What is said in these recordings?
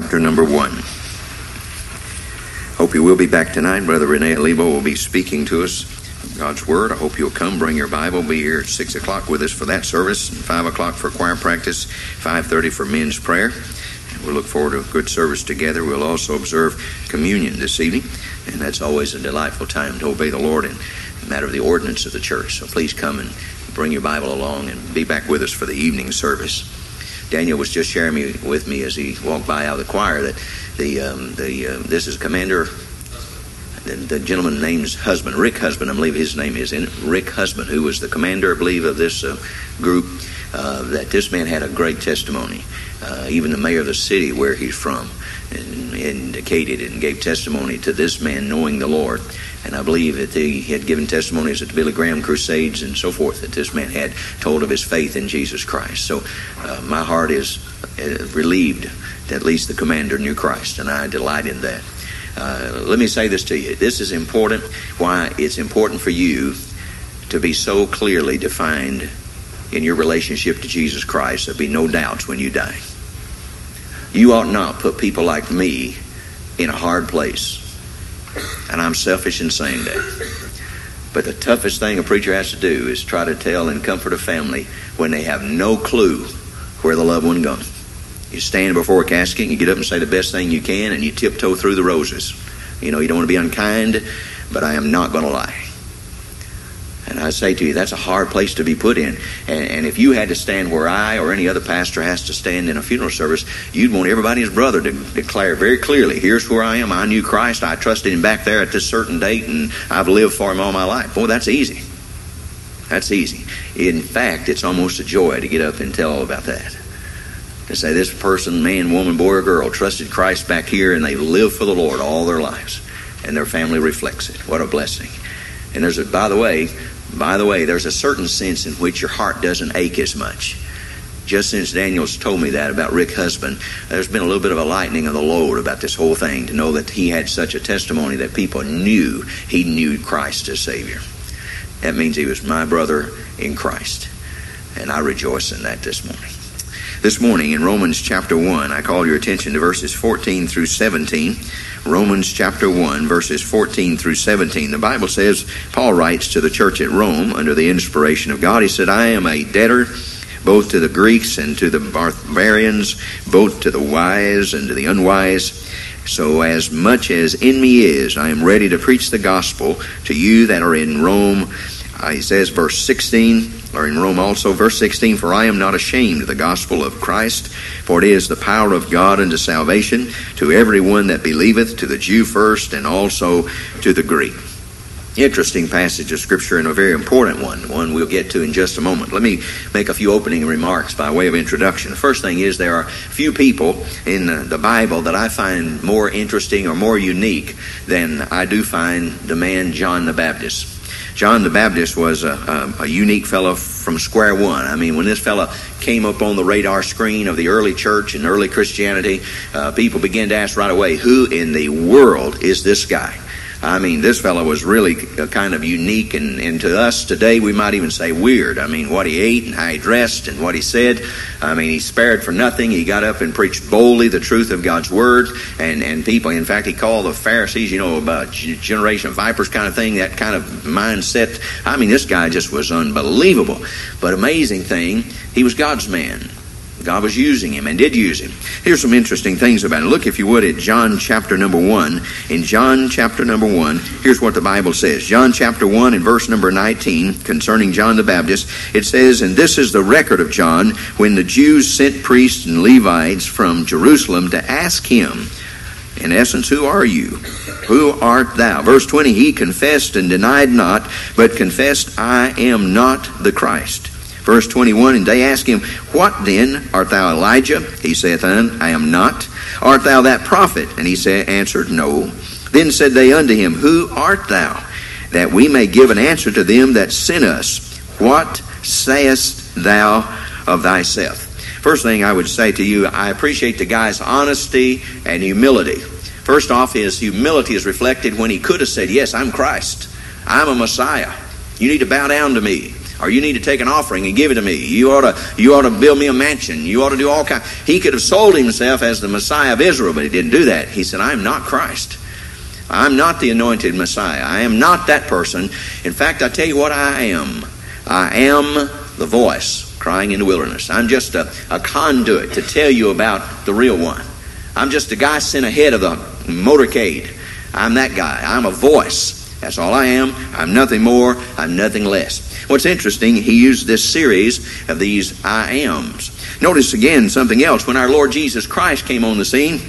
chapter number one. Hope you will be back tonight. Brother Rene Lebo will be speaking to us God's Word. I hope you'll come, bring your Bible, be here at 6 o'clock with us for that service, and 5 o'clock for choir practice, 5.30 for men's prayer. We'll look forward to a good service together. We'll also observe communion this evening, and that's always a delightful time to obey the Lord in matter of the ordinance of the church. So please come and bring your Bible along and be back with us for the evening service. Daniel was just sharing me, with me as he walked by out of the choir that the um, the uh, this is Commander the, the gentleman name's husband, Rick Husband, I believe his name is Rick Husband, who was the commander, I believe, of this uh, group, uh, that this man had a great testimony. Uh, even the mayor of the city where he's from indicated and gave testimony to this man knowing the Lord. And I believe that he had given testimonies at the Billy Graham Crusades and so forth that this man had told of his faith in Jesus Christ. So uh, my heart is uh, relieved that at least the commander knew Christ, and I delight in that. Uh, let me say this to you. This is important. Why it's important for you to be so clearly defined in your relationship to Jesus Christ. There'll be no doubts when you die. You ought not put people like me in a hard place. And I'm selfish in saying that. But the toughest thing a preacher has to do is try to tell and comfort a family when they have no clue where the loved one gone. You stand before a casket and you get up and say the best thing you can and you tiptoe through the roses. You know, you don't want to be unkind, but I am not going to lie. And I say to you, that's a hard place to be put in. And, and, if you had to stand where I or any other pastor has to stand in a funeral service, you'd want everybody brother to declare very clearly, here's where I am. I knew Christ. I trusted him back there at this certain date, and I've lived for him all my life. Boy, that's easy. That's easy. In fact, it's almost a joy to get up and tell about that to say this person, man, woman, boy, or girl, trusted Christ back here and they lived for the Lord all their lives. And their family reflects it. What a blessing. And there's a, by the way, by the way, there's a certain sense in which your heart doesn't ache as much. Just since Daniel's told me that about Rick Husband, there's been a little bit of a lightening of the load about this whole thing to know that he had such a testimony that people knew he knew Christ as Savior. That means he was my brother in Christ. And I rejoice in that this morning. This morning in Romans chapter 1, I call your attention to verses 14 through 17. Romans chapter 1, verses 14 through 17. The Bible says, Paul writes to the church at Rome under the inspiration of God. He said, I am a debtor both to the Greeks and to the barbarians, both to the wise and to the unwise. So, as much as in me is, I am ready to preach the gospel to you that are in Rome. Uh, he says, verse 16, or in Rome also, verse 16, For I am not ashamed of the gospel of Christ, for it is the power of God unto salvation to everyone that believeth, to the Jew first, and also to the Greek. Interesting passage of Scripture and a very important one, one we'll get to in just a moment. Let me make a few opening remarks by way of introduction. The first thing is there are few people in the Bible that I find more interesting or more unique than I do find the man John the Baptist. John the Baptist was a, a, a, unique fellow from square one. I mean, when this fellow came up on the radar screen of the early church and early Christianity, uh, people began to ask right away, who in the world is this guy? I mean, this fellow was really kind of unique, and, and to us today, we might even say weird. I mean, what he ate and how he dressed and what he said. I mean, he spared for nothing. He got up and preached boldly the truth of God's word, and, and people, in fact, he called the Pharisees, you know, about generation of vipers kind of thing, that kind of mindset. I mean, this guy just was unbelievable. But amazing thing, he was God's man. God was using him and did use him. Here's some interesting things about it. Look, if you would, at John chapter number 1. In John chapter number 1, here's what the Bible says. John chapter 1 and verse number 19, concerning John the Baptist, it says, And this is the record of John when the Jews sent priests and Levites from Jerusalem to ask him, in essence, who are you? Who art thou? Verse 20, he confessed and denied not, but confessed, I am not the Christ. Verse 21, and they ask him, What then? Art thou Elijah? He saith, I am not. Art thou that prophet? And he said, answered, No. Then said they unto him, Who art thou? That we may give an answer to them that sent us. What sayest thou of thyself? First thing I would say to you, I appreciate the guy's honesty and humility. First off, his humility is reflected when he could have said, Yes, I'm Christ. I'm a Messiah. You need to bow down to me. Or you need to take an offering and give it to me. You ought to, you ought to build me a mansion. You ought to do all kinds. He could have sold himself as the Messiah of Israel, but he didn't do that. He said, I am not Christ. I'm not the anointed Messiah. I am not that person. In fact, I tell you what I am. I am the voice crying in the wilderness. I'm just a, a conduit to tell you about the real one. I'm just a guy sent ahead of the motorcade. I'm that guy. I'm a voice. That's all I am. I'm nothing more. I'm nothing less. What's interesting, he used this series of these I ams. Notice again something else. When our Lord Jesus Christ came on the scene,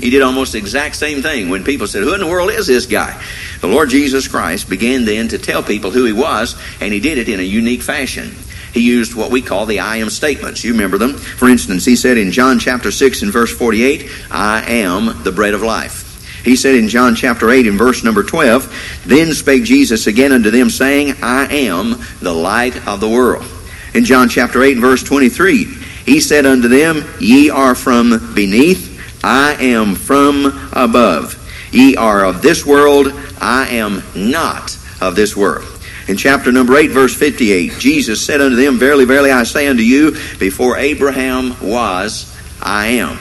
he did almost the exact same thing. When people said, Who in the world is this guy? The Lord Jesus Christ began then to tell people who he was, and he did it in a unique fashion. He used what we call the I am statements. You remember them. For instance, he said in John chapter 6 and verse 48, I am the bread of life. He said in John chapter 8 and verse number 12, Then spake Jesus again unto them, saying, I am the light of the world. In John chapter 8 and verse 23, he said unto them, Ye are from beneath, I am from above. Ye are of this world, I am not of this world. In chapter number 8, verse 58, Jesus said unto them, Verily, verily, I say unto you, before Abraham was, I am.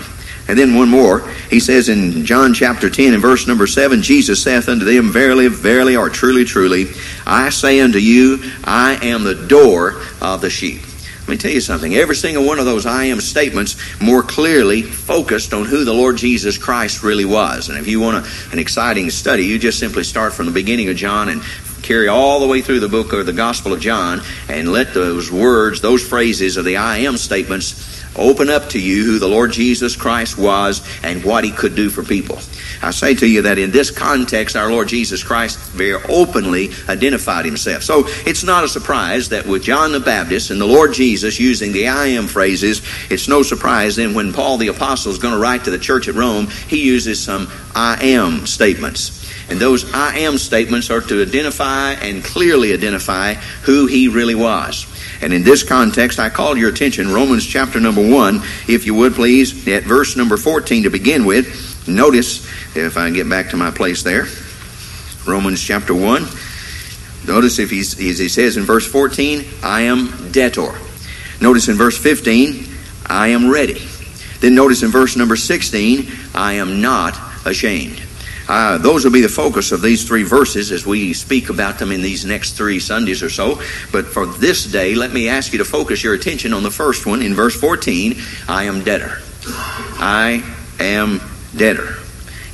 And then one more. He says in John chapter 10 and verse number 7, Jesus saith unto them, Verily, verily, or truly, truly, I say unto you, I am the door of the sheep. Let me tell you something. Every single one of those I am statements more clearly focused on who the Lord Jesus Christ really was. And if you want a, an exciting study, you just simply start from the beginning of John and carry all the way through the book of the Gospel of John and let those words, those phrases of the I am statements open up to you who the Lord Jesus Christ was and what he could do for people. I say to you that in this context, our Lord Jesus Christ very openly identified himself. So it's not a surprise that with John the Baptist and the Lord Jesus using the I am phrases, it's no surprise then when Paul the Apostle is going to write to the church at Rome, he uses some I am statements. And those I am statements are to identify and clearly identify who he really was. And in this context, I call your attention, Romans chapter number 1, if you would please, at verse number 14 to begin with. Notice, if I get back to my place there, Romans chapter 1. Notice if he's, he says in verse 14, I am debtor. Notice in verse 15, I am ready. Then notice in verse number 16, I am not ashamed. Uh, those will be the focus of these three verses as we speak about them in these next three Sundays or so. But for this day, let me ask you to focus your attention on the first one in verse 14 I am debtor. I am debtor.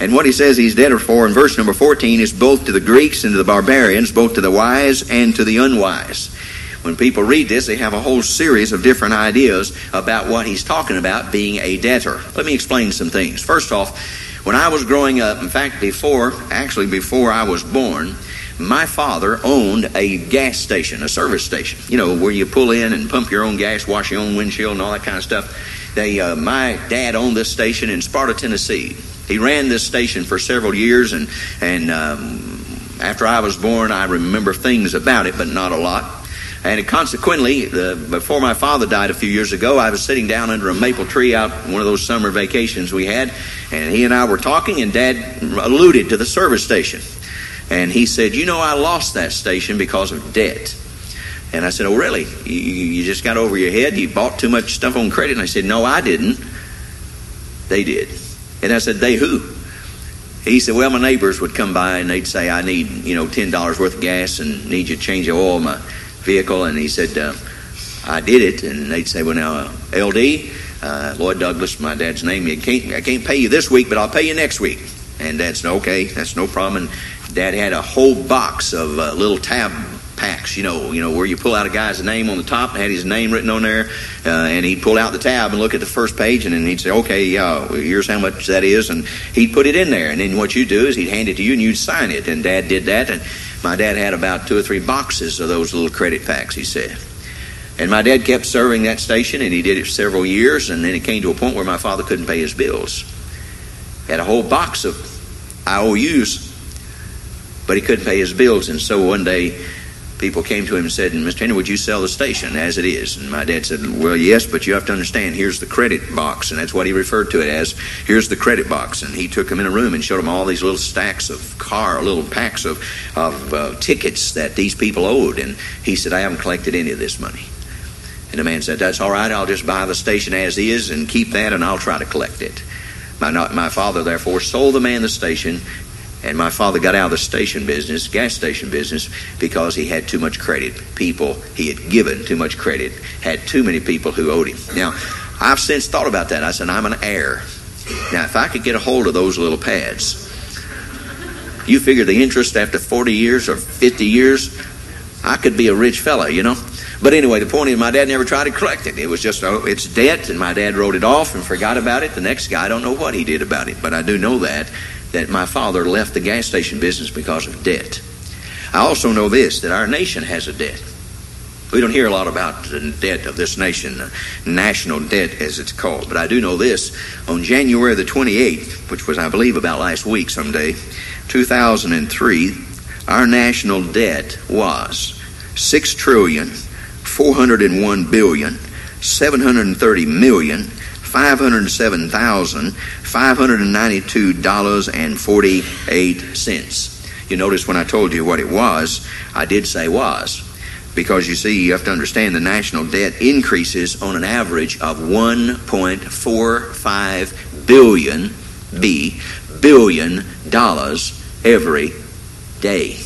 And what he says he's debtor for in verse number 14 is both to the Greeks and to the barbarians, both to the wise and to the unwise. When people read this, they have a whole series of different ideas about what he's talking about being a debtor. Let me explain some things. First off, when I was growing up, in fact, before, actually before I was born, my father owned a gas station, a service station, you know, where you pull in and pump your own gas, wash your own windshield, and all that kind of stuff. They, uh, my dad owned this station in Sparta, Tennessee. He ran this station for several years, and, and um, after I was born, I remember things about it, but not a lot. And consequently, the, before my father died a few years ago, I was sitting down under a maple tree out one of those summer vacations we had, and he and I were talking, and Dad alluded to the service station. And he said, You know, I lost that station because of debt. And I said, Oh, really? You, you just got over your head? You bought too much stuff on credit? And I said, No, I didn't. They did. And I said, They who? He said, Well, my neighbors would come by and they'd say, I need, you know, $10 worth of gas and need you to change the oil. My vehicle, and he said, uh, I did it. And they'd say, Well, now, uh, LD, uh, Lloyd Douglas, my dad's name, I can't, I can't pay you this week, but I'll pay you next week. And Dad said, Okay, that's no problem. And Dad had a whole box of uh, little tab packs, you know, you know where you pull out a guy's name on the top, and had his name written on there, uh, and he'd pull out the tab and look at the first page, and then he'd say, "Okay, yeah, here's how much that is," and he'd put it in there, and then what you do is he'd hand it to you, and you'd sign it, and Dad did that, and my dad had about two or three boxes of those little credit packs, he said. And my dad kept serving that station, and he did it for several years, and then it came to a point where my father couldn't pay his bills. He had a whole box of IOUs, but he couldn't pay his bills, and so one day people came to him and said, Mr. Henry, would you sell the station as it is? And my dad said, Well, yes, but you have to understand, here's the credit box. And that's what he referred to it as. Here's the credit box. And he took him in a room and showed him all these little stacks of car, little packs of, of uh, tickets that these people owed. And he said, I haven't collected any of this money. And the man said, That's all right. I'll just buy the station as is and keep that, and I'll try to collect it. My, my father, therefore, sold the man the station and my father got out of the station business, gas station business, because he had too much credit. People he had given too much credit, had too many people who owed him. Now, I've since thought about that. I said, I'm an heir. Now, if I could get a hold of those little pads, you figure the interest after 40 years or 50 years, I could be a rich fella, you know? But anyway, the point is, my dad never tried to collect it. It was just, oh, it's debt, and my dad wrote it off and forgot about it. The next guy, I don't know what he did about it, but I do know that that my father left the gas station business because of debt. I also know this that our nation has a debt. We don't hear a lot about the debt of this nation, national debt as it's called, but I do know this. On January the 28th, which was, I believe, about last week someday, 2003, our national debt was six trillion four hundred and one billion seven hundred and thirty million $507,592.48. You notice when I told you what it was, I did say was. Because you see, you have to understand the national debt increases on an average of 1.45 billion B billion dollars every day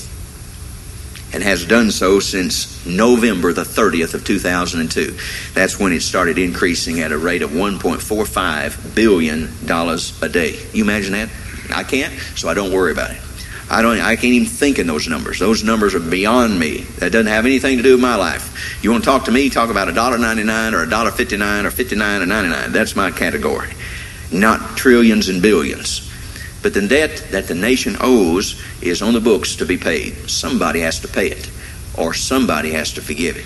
and has done so since November the 30th of 2002. That's when it started increasing at a rate of 1.45 billion dollars a day. You imagine that? I can't, so I don't worry about it. I don't. I can't even think in those numbers. Those numbers are beyond me. That doesn't have anything to do with my life. You want to talk to me? Talk about a dollar ninety nine or a dollar fifty nine or fifty nine or ninety nine. That's my category, not trillions and billions. But the debt that the nation owes is on the books to be paid. Somebody has to pay it, or somebody has to forgive it.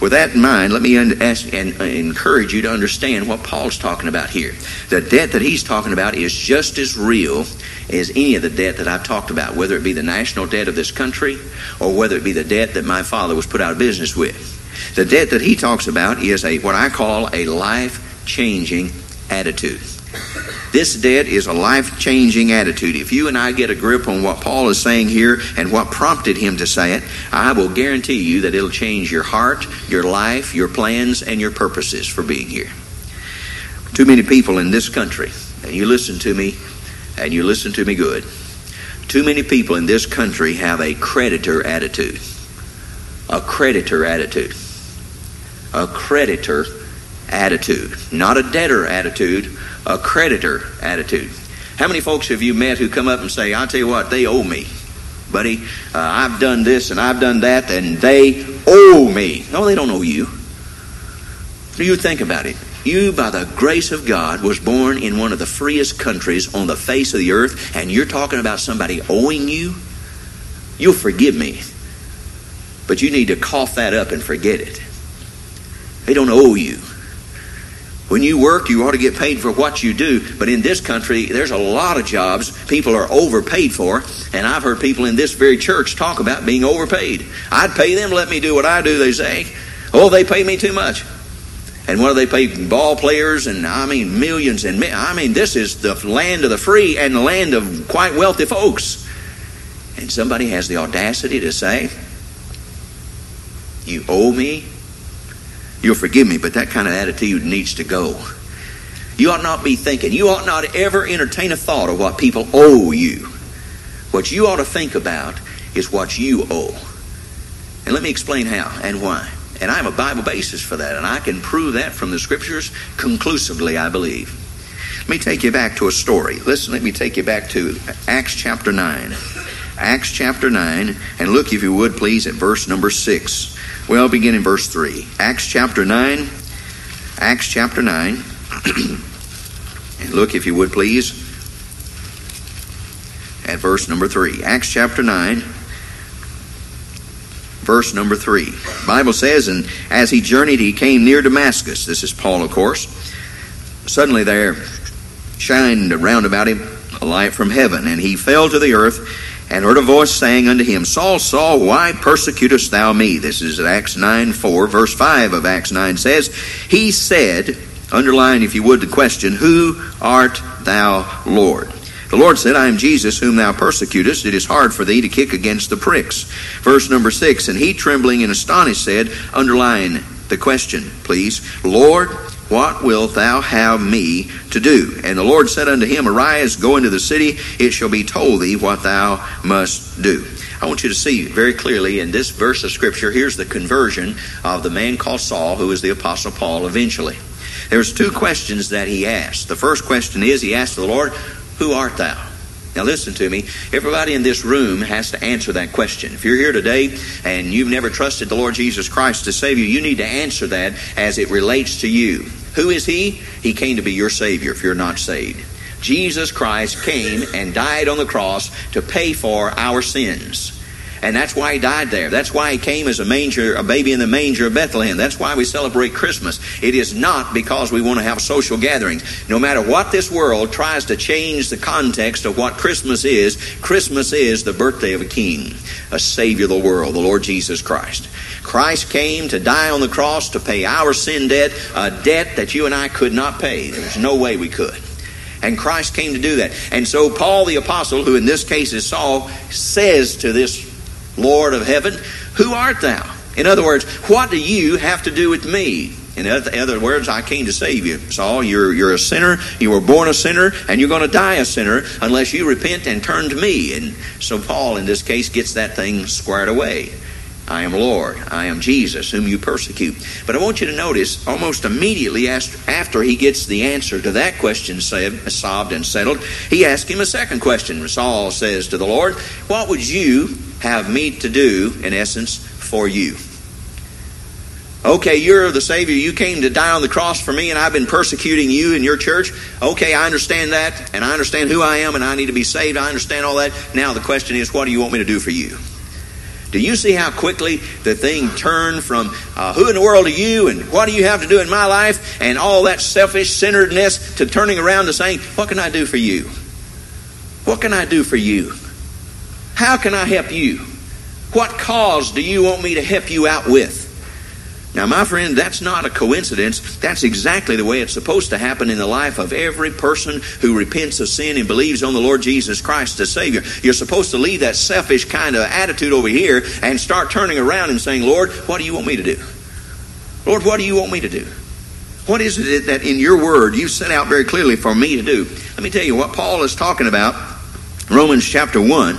With that in mind, let me ask and uh, encourage you to understand what Paul's talking about here. The debt that he's talking about is just as real as any of the debt that I've talked about, whether it be the national debt of this country or whether it be the debt that my father was put out of business with. The debt that he talks about is a what I call a life changing attitude. This debt is a life changing attitude. If you and I get a grip on what Paul is saying here and what prompted him to say it, I will guarantee you that it'll change your heart, your life, your plans, and your purposes for being here. Too many people in this country, and you listen to me, and you listen to me good. Too many people in this country have a creditor attitude. A creditor attitude. A creditor attitude. Not a debtor attitude, a creditor attitude. How many folks have you met who come up and say, I'll tell you what, they owe me. Buddy, uh, I've done this and I've done that and they owe me. No, they don't owe you. You think about it? You, by the grace of God, was born in one of the freest countries on the face of the earth, and you're talking about somebody owing you? You'll forgive me. But you need to cough that up and forget it. They don't owe you. When you work, you ought to get paid for what you do. But in this country, there's a lot of jobs people are overpaid for. And I've heard people in this very church talk about being overpaid. I'd pay them, let me do what I do, they say. Oh, they pay me too much. And what do they pay ball players? And I mean, millions and I mean, this is the land of the free and the land of quite wealthy folks. And somebody has the audacity to say, You owe me You'll forgive me, but that kind of attitude needs to go. You ought not be thinking, you ought not ever entertain a thought of what people owe you. What you ought to think about is what you owe. And let me explain how and why. And I have a Bible basis for that, and I can prove that from the scriptures conclusively, I believe. Let me take you back to a story. Listen, let me take you back to Acts chapter 9. Acts chapter 9, and look, if you would, please, at verse number 6. Well, begin in verse 3. Acts chapter 9. Acts chapter 9. and look, if you would please, at verse number 3. Acts chapter 9 verse number 3. Bible says, And as he journeyed, he came near Damascus. This is Paul, of course. Suddenly there shined round about him a light from heaven, and he fell to the earth and heard a voice saying unto him, Saul, Saul, why persecutest thou me? This is Acts 9 4. Verse 5 of Acts 9 says, He said, underline if you would the question, Who art thou, Lord? The Lord said, I am Jesus whom thou persecutest. It is hard for thee to kick against the pricks. Verse number 6, And he trembling and astonished said, underline the question, please, Lord, what wilt thou have me to do? And the Lord said unto him, Arise, go into the city, it shall be told thee what thou must do. I want you to see very clearly in this verse of Scripture, here's the conversion of the man called Saul, who is the Apostle Paul eventually. There's two questions that he asked. The first question is, he asked the Lord, Who art thou? Now, listen to me. Everybody in this room has to answer that question. If you're here today and you've never trusted the Lord Jesus Christ to save you, you need to answer that as it relates to you. Who is He? He came to be your Savior if you're not saved. Jesus Christ came and died on the cross to pay for our sins. And that's why he died there. That's why he came as a manger, a baby in the manger of Bethlehem. That's why we celebrate Christmas. It is not because we want to have social gatherings. No matter what this world tries to change the context of what Christmas is, Christmas is the birthday of a king, a savior of the world, the Lord Jesus Christ. Christ came to die on the cross to pay our sin debt, a debt that you and I could not pay. There's no way we could. And Christ came to do that. And so Paul the apostle, who in this case is Saul, says to this Lord of heaven, Who art thou? In other words, what do you have to do with me? In other words, I came to save you. Saul, you're, you're a sinner. You were born a sinner, and you're going to die a sinner unless you repent and turn to me. And so Paul, in this case, gets that thing squared away. I am Lord. I am Jesus, whom you persecute. But I want you to notice, almost immediately after he gets the answer to that question solved and settled, he asks him a second question. Saul says to the Lord, What would you have me to do, in essence, for you? Okay, you're the Savior. You came to die on the cross for me, and I've been persecuting you and your church. Okay, I understand that, and I understand who I am, and I need to be saved. I understand all that. Now the question is, what do you want me to do for you? Do you see how quickly the thing turned from uh, who in the world are you and what do you have to do in my life and all that selfish centeredness to turning around to saying, What can I do for you? What can I do for you? How can I help you? What cause do you want me to help you out with? Now, my friend, that's not a coincidence. That's exactly the way it's supposed to happen in the life of every person who repents of sin and believes on the Lord Jesus Christ as Savior. You're supposed to leave that selfish kind of attitude over here and start turning around and saying, Lord, what do you want me to do? Lord, what do you want me to do? What is it that in your word you set out very clearly for me to do? Let me tell you what Paul is talking about. Romans chapter 1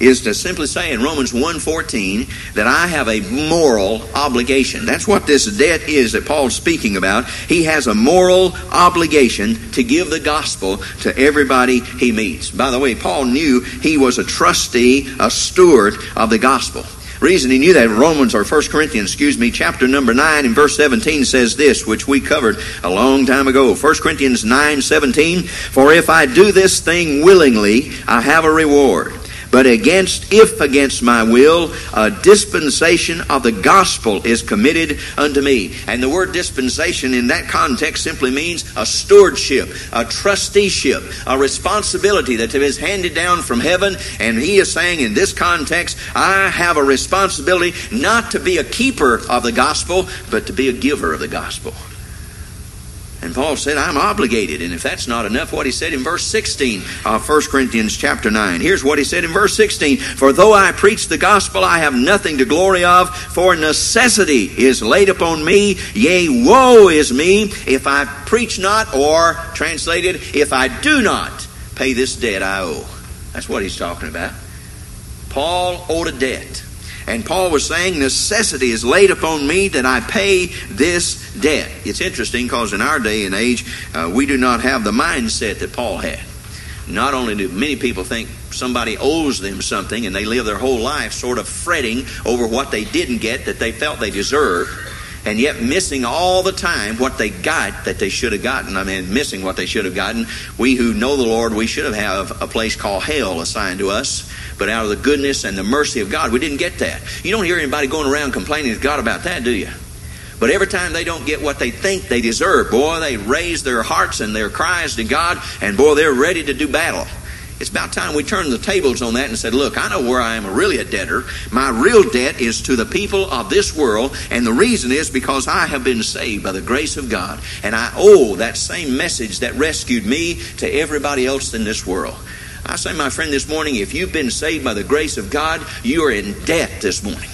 is to simply say in Romans 1:14 that I have a moral obligation. That's what this debt is that Paul's speaking about. He has a moral obligation to give the gospel to everybody he meets. By the way, Paul knew he was a trustee, a steward of the gospel. Reason he knew that Romans or 1 Corinthians, excuse me, chapter number 9 and verse 17 says this, which we covered a long time ago. 1 Corinthians 9 17, For if I do this thing willingly, I have a reward. But against, if against my will, a dispensation of the gospel is committed unto me. And the word dispensation in that context simply means a stewardship, a trusteeship, a responsibility that is handed down from heaven. And he is saying in this context, I have a responsibility not to be a keeper of the gospel, but to be a giver of the gospel. And Paul said, I'm obligated. And if that's not enough, what he said in verse 16 of 1 Corinthians chapter 9. Here's what he said in verse 16 For though I preach the gospel, I have nothing to glory of, for necessity is laid upon me. Yea, woe is me if I preach not, or translated, if I do not pay this debt I owe. That's what he's talking about. Paul owed a debt. And Paul was saying, necessity is laid upon me that I pay this debt. It's interesting because in our day and age, uh, we do not have the mindset that Paul had. Not only do many people think somebody owes them something and they live their whole life sort of fretting over what they didn't get that they felt they deserved, and yet missing all the time what they got that they should have gotten. I mean, missing what they should have gotten. We who know the Lord, we should have have a place called hell assigned to us but out of the goodness and the mercy of God, we didn't get that. You don't hear anybody going around complaining to God about that, do you? But every time they don't get what they think they deserve, boy, they raise their hearts and their cries to God, and boy, they're ready to do battle. It's about time we turned the tables on that and said, look, I know where I am really a debtor. My real debt is to the people of this world, and the reason is because I have been saved by the grace of God, and I owe that same message that rescued me to everybody else in this world. I say, my friend, this morning, if you've been saved by the grace of God, you are in debt this morning.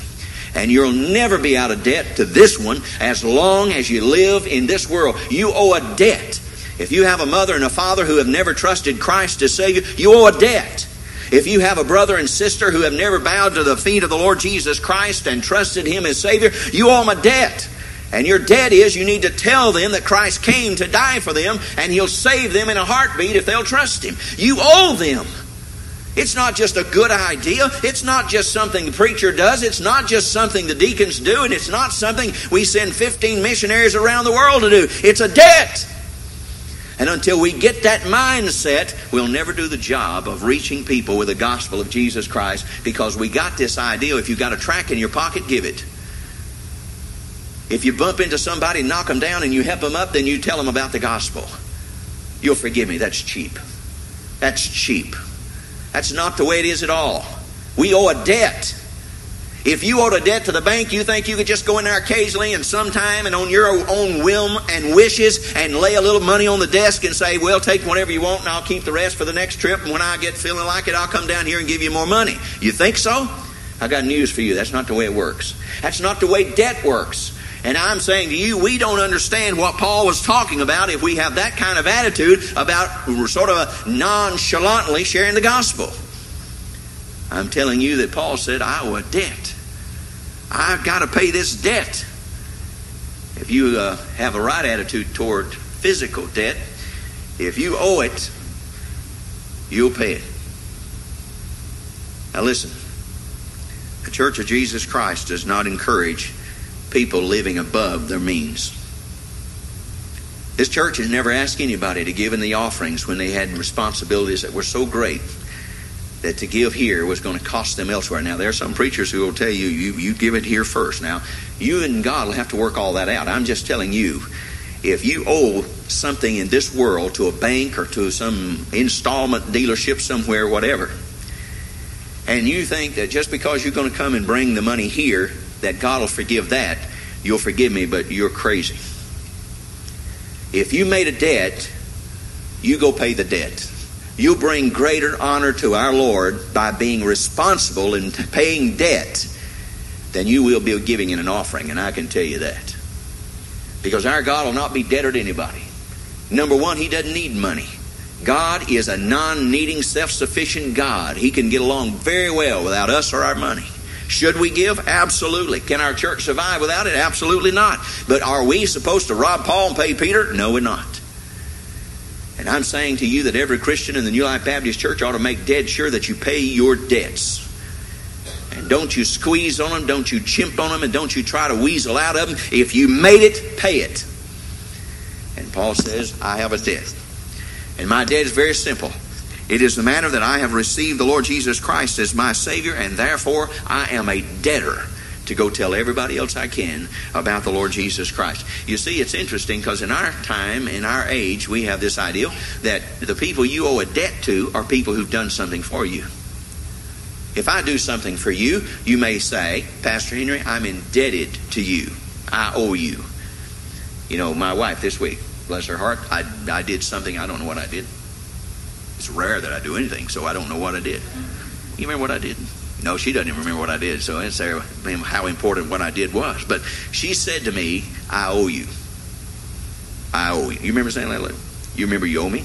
And you'll never be out of debt to this one as long as you live in this world. You owe a debt if you have a mother and a father who have never trusted Christ as Savior, you owe a debt. If you have a brother and sister who have never bowed to the feet of the Lord Jesus Christ and trusted Him as Savior, you owe them a debt. And your debt is you need to tell them that Christ came to die for them and He'll save them in a heartbeat if they'll trust Him. You owe them. It's not just a good idea. It's not just something the preacher does. It's not just something the deacons do. And it's not something we send 15 missionaries around the world to do. It's a debt. And until we get that mindset, we'll never do the job of reaching people with the gospel of Jesus Christ because we got this idea if you've got a track in your pocket, give it. If you bump into somebody, knock them down, and you help them up, then you tell them about the gospel. You'll forgive me. That's cheap. That's cheap. That's not the way it is at all. We owe a debt. If you owed a debt to the bank, you think you could just go in there occasionally and sometime and on your own whim and wishes and lay a little money on the desk and say, well, take whatever you want and I'll keep the rest for the next trip. And when I get feeling like it, I'll come down here and give you more money. You think so? I got news for you. That's not the way it works. That's not the way debt works. And I'm saying to you, we don't understand what Paul was talking about if we have that kind of attitude about sort of nonchalantly sharing the gospel. I'm telling you that Paul said, I owe a debt. I've got to pay this debt. If you uh, have a right attitude toward physical debt, if you owe it, you'll pay it. Now, listen the Church of Jesus Christ does not encourage people living above their means. This church has never asked anybody to give in the offerings when they had responsibilities that were so great that to give here was going to cost them elsewhere. Now, there are some preachers who will tell you, you, you give it here first. Now, you and God will have to work all that out. I'm just telling you, if you owe something in this world to a bank or to some installment dealership somewhere, whatever, and you think that just because you're going to come and bring the money here, that God will forgive that, you'll forgive me, but you're crazy. If you made a debt, you go pay the debt You'll bring greater honor to our Lord by being responsible in paying debt than you will be giving in an offering, and I can tell you that. Because our God will not be debtor to anybody. Number one, He doesn't need money. God is a non needing, self sufficient God. He can get along very well without us or our money. Should we give? Absolutely. Can our church survive without it? Absolutely not. But are we supposed to rob Paul and pay Peter? No, we're not. And I'm saying to you that every Christian in the New Life Baptist Church ought to make dead sure that you pay your debts. And don't you squeeze on them, don't you chimp on them, and don't you try to weasel out of them. If you made it, pay it. And Paul says, I have a debt. And my debt is very simple. It is the manner that I have received the Lord Jesus Christ as my Savior, and therefore I am a debtor to go tell everybody else I can about the Lord Jesus Christ. You see, it's interesting because in our time, in our age, we have this idea that the people you owe a debt to are people who've done something for you. If I do something for you, you may say, Pastor Henry, I'm indebted to you. I owe you. You know, my wife this week, bless her heart, I, I did something, I don't know what I did. It's rare that I do anything, so I don't know what I did. You remember what I did? No, she doesn't even remember what I did, so it's there how important what I did was. But she said to me, I owe you. I owe you. You remember saying that? You remember you owe me?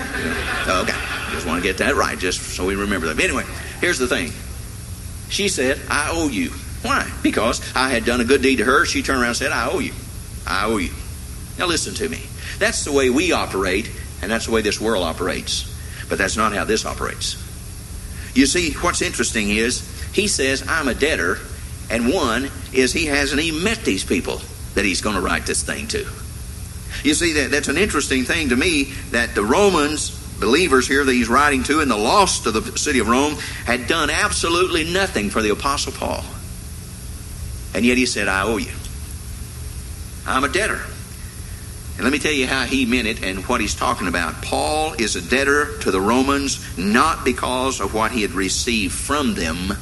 okay. Just want to get that right, just so we remember that. But anyway, here's the thing. She said, I owe you. Why? Because I had done a good deed to her. She turned around and said, I owe you. I owe you. Now listen to me. That's the way we operate, and that's the way this world operates. But that's not how this operates. You see, what's interesting is he says, I'm a debtor, and one is he hasn't even met these people that he's going to write this thing to. You see, that, that's an interesting thing to me that the Romans, believers here that he's writing to, and the lost of the city of Rome, had done absolutely nothing for the Apostle Paul. And yet he said, I owe you. I'm a debtor. And let me tell you how he meant it and what he's talking about. Paul is a debtor to the Romans not because of what he had received from them,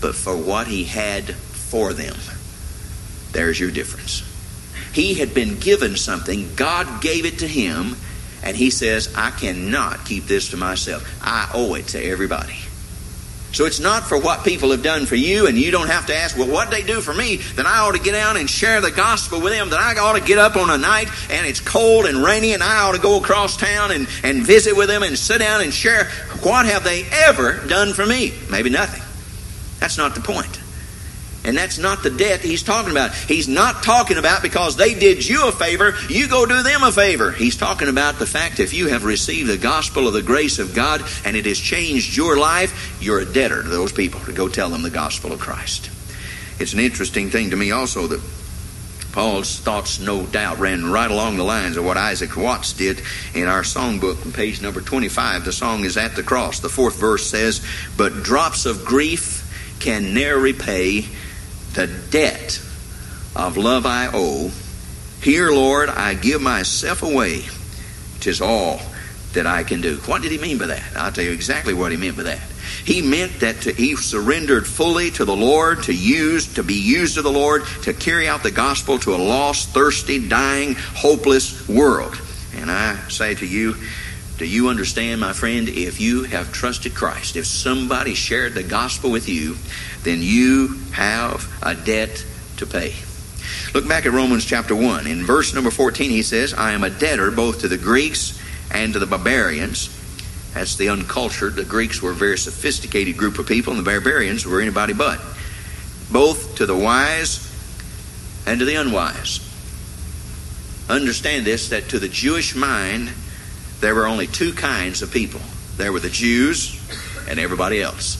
but for what he had for them. There's your difference. He had been given something, God gave it to him, and he says, I cannot keep this to myself. I owe it to everybody. So it's not for what people have done for you, and you don't have to ask, well, what they do for me, then I ought to get out and share the gospel with them, that I ought to get up on a night and it's cold and rainy, and I ought to go across town and, and visit with them and sit down and share. What have they ever done for me? Maybe nothing. That's not the point. And that's not the debt he's talking about. He's not talking about because they did you a favor, you go do them a favor. He's talking about the fact if you have received the gospel of the grace of God and it has changed your life, you're a debtor to those people to go tell them the gospel of Christ. It's an interesting thing to me also that Paul's thoughts, no doubt, ran right along the lines of what Isaac Watts did in our songbook on page number 25. The song is At the Cross. The fourth verse says, But drops of grief can ne'er repay the debt of love I owe. Here, Lord, I give myself away. Tis all that I can do. What did he mean by that? I'll tell you exactly what he meant by that. He meant that to, he surrendered fully to the Lord, to use, to be used of the Lord, to carry out the gospel to a lost, thirsty, dying, hopeless world. And I say to you, do you understand, my friend? If you have trusted Christ, if somebody shared the gospel with you, then you have a debt to pay. Look back at Romans chapter 1. In verse number 14, he says, I am a debtor both to the Greeks and to the barbarians. That's the uncultured. The Greeks were a very sophisticated group of people, and the barbarians were anybody but. Both to the wise and to the unwise. Understand this that to the Jewish mind, there were only two kinds of people there were the Jews and everybody else.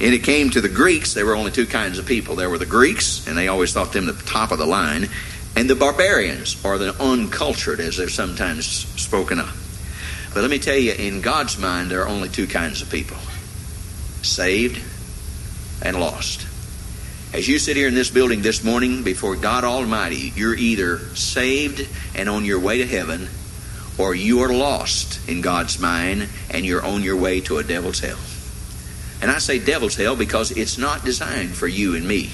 And it came to the Greeks, there were only two kinds of people. There were the Greeks, and they always thought them the top of the line, and the barbarians, or the uncultured, as they're sometimes spoken of. But let me tell you, in God's mind, there are only two kinds of people saved and lost. As you sit here in this building this morning before God Almighty, you're either saved and on your way to heaven, or you are lost in God's mind and you're on your way to a devil's hell. And I say devil's hell because it's not designed for you and me.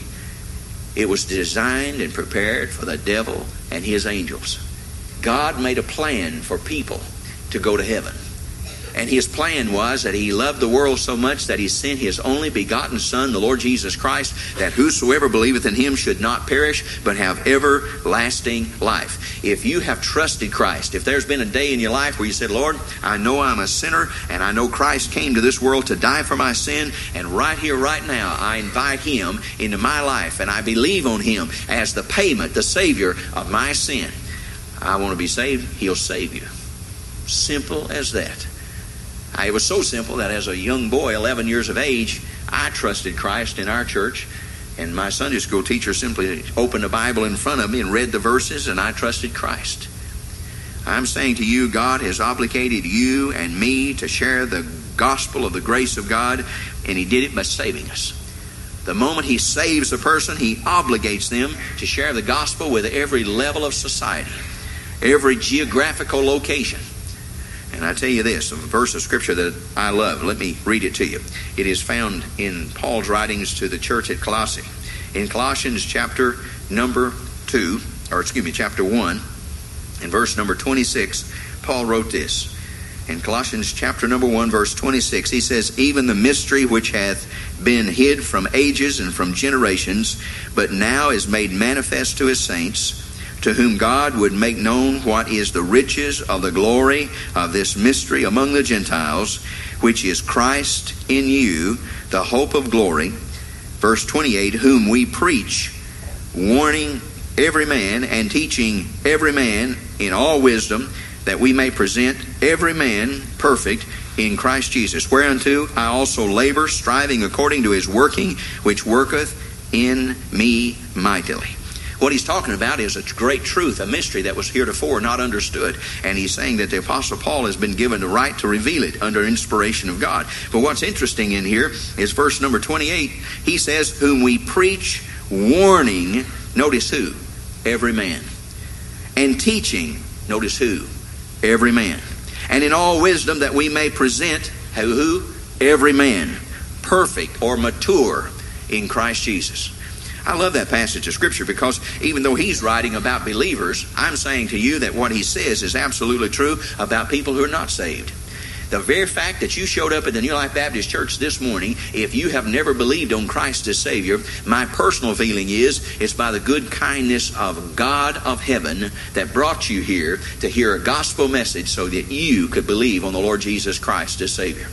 It was designed and prepared for the devil and his angels. God made a plan for people to go to heaven. And his plan was that he loved the world so much that he sent his only begotten Son, the Lord Jesus Christ, that whosoever believeth in him should not perish, but have everlasting life. If you have trusted Christ, if there's been a day in your life where you said, Lord, I know I'm a sinner, and I know Christ came to this world to die for my sin, and right here, right now, I invite him into my life, and I believe on him as the payment, the Savior of my sin. I want to be saved, he'll save you. Simple as that. It was so simple that as a young boy, 11 years of age, I trusted Christ in our church. And my Sunday school teacher simply opened the Bible in front of me and read the verses, and I trusted Christ. I'm saying to you, God has obligated you and me to share the gospel of the grace of God, and He did it by saving us. The moment He saves a person, He obligates them to share the gospel with every level of society, every geographical location. And I tell you this, a verse of scripture that I love. Let me read it to you. It is found in Paul's writings to the church at Colossae. In Colossians chapter number 2, or excuse me, chapter 1, in verse number 26, Paul wrote this. In Colossians chapter number 1, verse 26, he says, Even the mystery which hath been hid from ages and from generations, but now is made manifest to his saints to whom God would make known what is the riches of the glory of this mystery among the Gentiles, which is Christ in you, the hope of glory. Verse 28 Whom we preach, warning every man and teaching every man in all wisdom, that we may present every man perfect in Christ Jesus. Whereunto I also labor, striving according to his working, which worketh in me mightily. What he's talking about is a great truth, a mystery that was heretofore not understood. And he's saying that the Apostle Paul has been given the right to reveal it under inspiration of God. But what's interesting in here is verse number 28. He says, Whom we preach, warning, notice who? Every man. and teaching. Notice who? Every man. And in all wisdom that we may present who? Every man perfect or mature in Christ Jesus. I love that passage of Scripture because even though he's writing about believers, I'm saying to you that what he says is absolutely true about people who are not saved. The very fact that you showed up at the New Life Baptist Church this morning, if you have never believed on Christ as Savior, my personal feeling is it's by the good kindness of God of heaven that brought you here to hear a gospel message so that you could believe on the Lord Jesus Christ as Savior.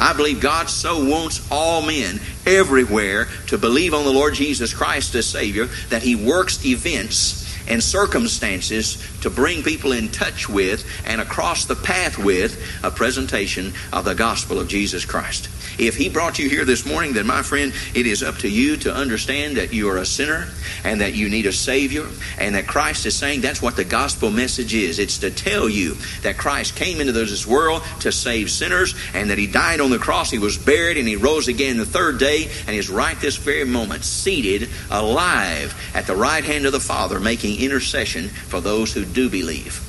I believe God so wants all men everywhere to believe on the Lord Jesus Christ as Savior that He works events and circumstances to bring people in touch with and across the path with a presentation of the gospel of Jesus Christ. If He brought you here this morning, then my friend, it is up to you to understand that you are a sinner and that you need a Savior and that Christ is saying that's what the gospel message is. It's to tell you that Christ came into this world to save sinners and that He died on the cross, He was buried, and He rose again the third day and is right this very moment seated alive at the right hand of the Father making intercession for those who do believe.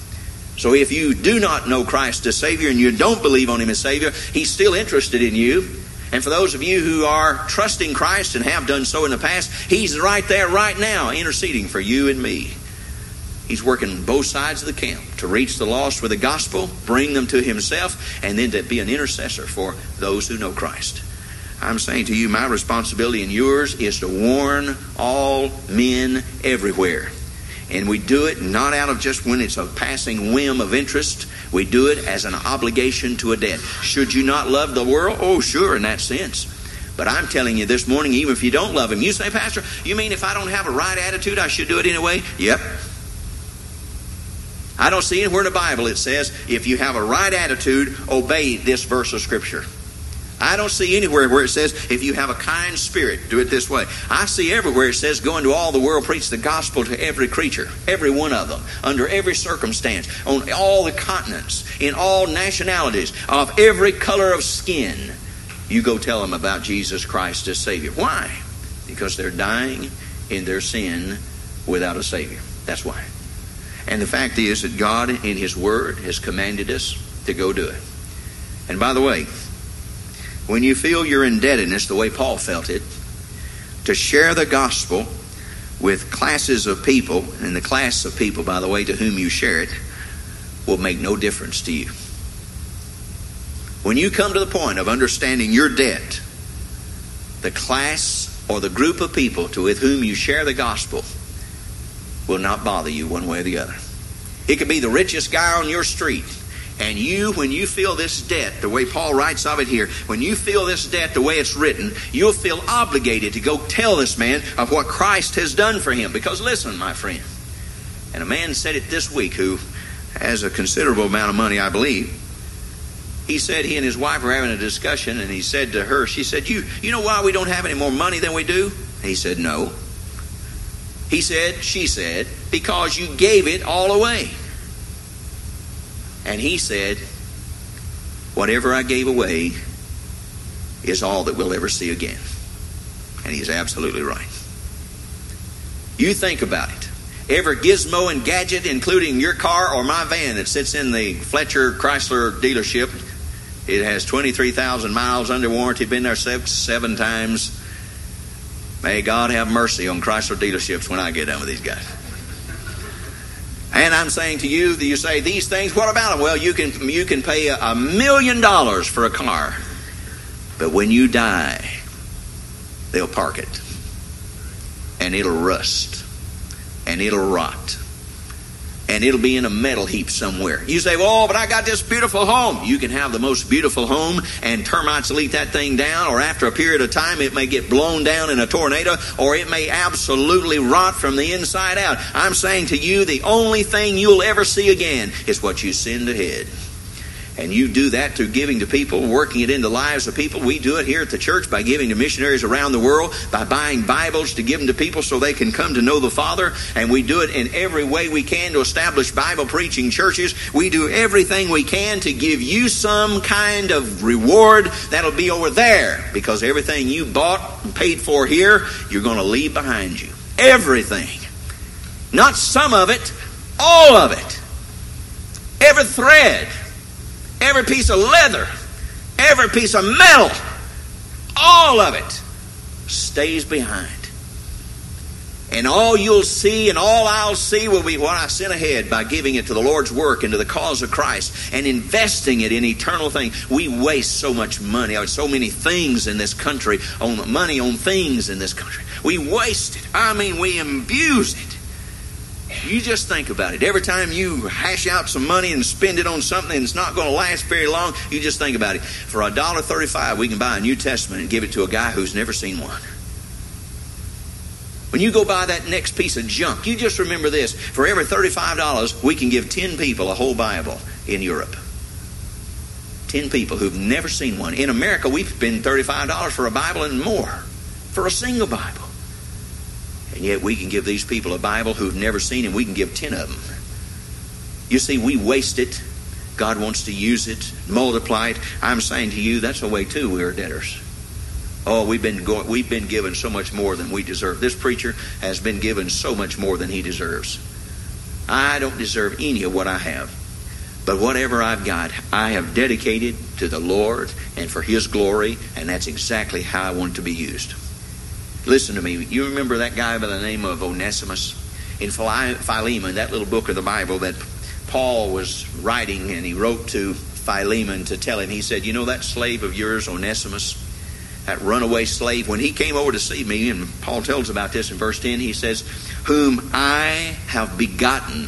So if you do not know Christ as Savior and you don't believe on Him as Savior, He's still interested in you. And for those of you who are trusting Christ and have done so in the past, He's right there right now interceding for you and me. He's working both sides of the camp to reach the lost with the gospel, bring them to Himself, and then to be an intercessor for those who know Christ. I'm saying to you, my responsibility and yours is to warn all men everywhere and we do it not out of just when it's a passing whim of interest. We do it as an obligation to a debt. Should you not love the world? Oh, sure, in that sense. But I'm telling you this morning, even if you don't love him, you say, Pastor, you mean if I don't have a right attitude, I should do it anyway? Yep. I don't see anywhere in the Bible it says, if you have a right attitude, obey this verse of Scripture. I don't see anywhere where it says, if you have a kind spirit, do it this way. I see everywhere it says, go into all the world, preach the gospel to every creature, every one of them, under every circumstance, on all the continents, in all nationalities, of every color of skin. You go tell them about Jesus Christ as Savior. Why? Because they're dying in their sin without a Savior. That's why. And the fact is that God, in His Word, has commanded us to go do it. And by the way, when you feel your indebtedness the way Paul felt it, to share the gospel with classes of people, and the class of people, by the way, to whom you share it, will make no difference to you. When you come to the point of understanding your debt, the class or the group of people to with whom you share the gospel will not bother you one way or the other. It could be the richest guy on your street and you, when you feel this debt, the way Paul writes of it here, when you feel this debt the way it's written, you'll feel obligated to go tell this man of what Christ has done for him. Because listen, my friend, and a man said it this week who has a considerable amount of money, I believe. He said he and his wife were having a discussion, and he said to her, she said, You you know why we don't have any more money than we do? He said, No. He said, she said, because you gave it all away. And he said, Whatever I gave away is all that we'll ever see again. And he's absolutely right. You think about it. Every gizmo and gadget, including your car or my van that sits in the Fletcher Chrysler dealership, it has 23,000 miles under warranty, been there seven, seven times. May God have mercy on Chrysler dealerships when I get done with these guys. And I'm saying to you you say these things, what about them? Well, you can, you can pay a million dollars for a car, but when you die, they'll park it. And it'll rust. And it'll rot and it'll be in a metal heap somewhere. You say, well, but I got this beautiful home. You can have the most beautiful home and termites will eat that thing down, or after a period of time, it may get blown down in a tornado, or it may absolutely rot from the inside out. I'm saying to you, the only thing you'll ever see again is what you send ahead. And you do that through giving to people, working it into lives of people. We do it here at the church by giving to missionaries around the world, by buying Bibles to give them to people so they can come to know the Father. And we do it in every way we can to establish Bible preaching churches. We do everything we can to give you some kind of reward that'll be over there because everything you bought and paid for here, you're going to leave behind you. Everything. Not some of it, All of it. Every thread, every piece of leather, every piece of metal, all of it stays behind. And all you'll see and all I'll see will be what I sent ahead by giving it to the Lord's work and to the cause of Christ and investing it in eternal things. We waste so much money on so many things in this country, on money on things in this country. We waste it. I mean, we abuse it. You just think about it. Every time you hash out some money and spend it on something that's not going to last very long, you just think about it. For a dollar thirty-five, we can buy a New Testament and give it to a guy who's never seen one. When you go buy that next piece of junk, you just remember this. For every $35, we can give 10 people a whole Bible in Europe. 10 people who've never seen one. In America, we spend $35 for a Bible and more for a single Bible. And yet we can give these people a Bible who've never seen Him, we can give 10 of them. You see, we waste it. God wants to use it, multiply it. I'm saying to you, that's the way too we are debtors. Oh, we've been going, we've been given so much more than we deserve. This preacher has been given so much more than he deserves. I don't deserve any of what I have. But whatever I've got, I have dedicated to the Lord and for His glory, and that's exactly how I want to be used. Listen to me. You remember that guy by the name of Onesimus? In Philemon, that little book of the Bible that Paul was writing, and he wrote to Philemon to tell him, he said, You know that slave of yours, Onesimus? that runaway slave, when he came over to see me, and Paul tells about this in verse 10, he says, Whom I have begotten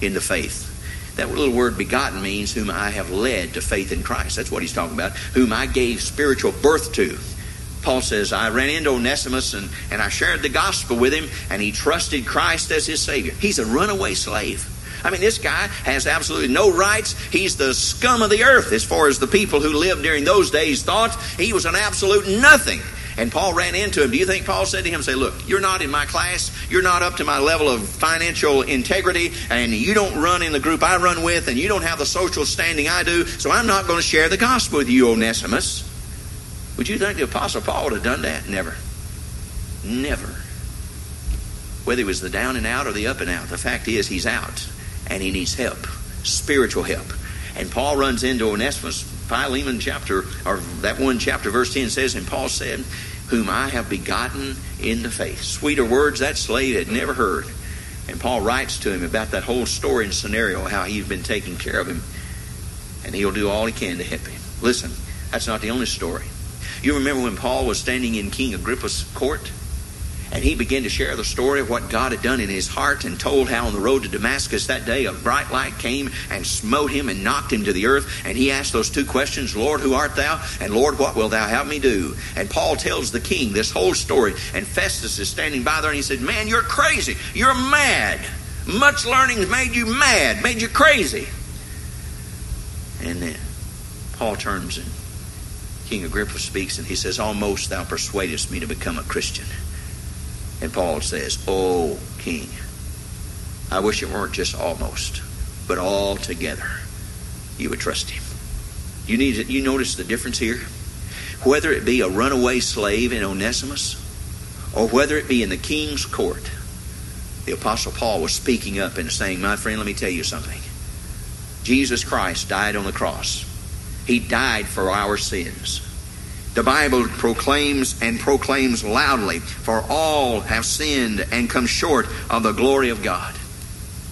in the faith. That little word begotten means whom I have led to faith in Christ. That's what he's talking about. Whom I gave spiritual birth to. Paul says, I ran into Onesimus and, and I shared the gospel with him, and he trusted Christ as his Savior. He's a runaway slave. I mean, this guy has absolutely no rights. He's the scum of the earth as far as the people who lived during those days thought. He was an absolute nothing. And Paul ran into him. Do you think Paul said to him, say, look, you're not in my class. You're not up to my level of financial integrity. And you don't run in the group I run with. And you don't have the social standing I do. So I'm not going to share the gospel with you, Onesimus. Would you think the Apostle Paul would have done that? Never. Never. Whether he was the down and out or the up and out, the fact is he's out and he needs help, spiritual help. And Paul runs into Onesimus. Philemon chapter, or that one chapter, verse 10 says, And Paul said, Whom I have begotten in the faith. Sweeter words that slave had never heard. And Paul writes to him about that whole story and scenario, how he's been taking care of him. And he'll do all he can to help him. Listen, that's not the only story. You remember when Paul was standing in King Agrippa's court? And he began to share the story of what God had done in his heart and told how on the road to Damascus that day a bright light came and smote him and knocked him to the earth. And he asked those two questions Lord, who art thou? And Lord, what wilt thou have me do? And Paul tells the king this whole story. And Festus is standing by there and he said, Man, you're crazy. You're mad. Much learning's made you mad, made you crazy. And then Paul turns and King Agrippa speaks and he says, Almost thou persuadest me to become a Christian. And Paul says, Oh, King, I wish it weren't just almost, but altogether you would trust him. You need to, you notice the difference here? Whether it be a runaway slave in Onesimus, or whether it be in the king's court, the Apostle Paul was speaking up and saying, My friend, let me tell you something. Jesus Christ died on the cross. He died for our sins. The Bible proclaims and proclaims loudly, for all have sinned and come short of the glory of God.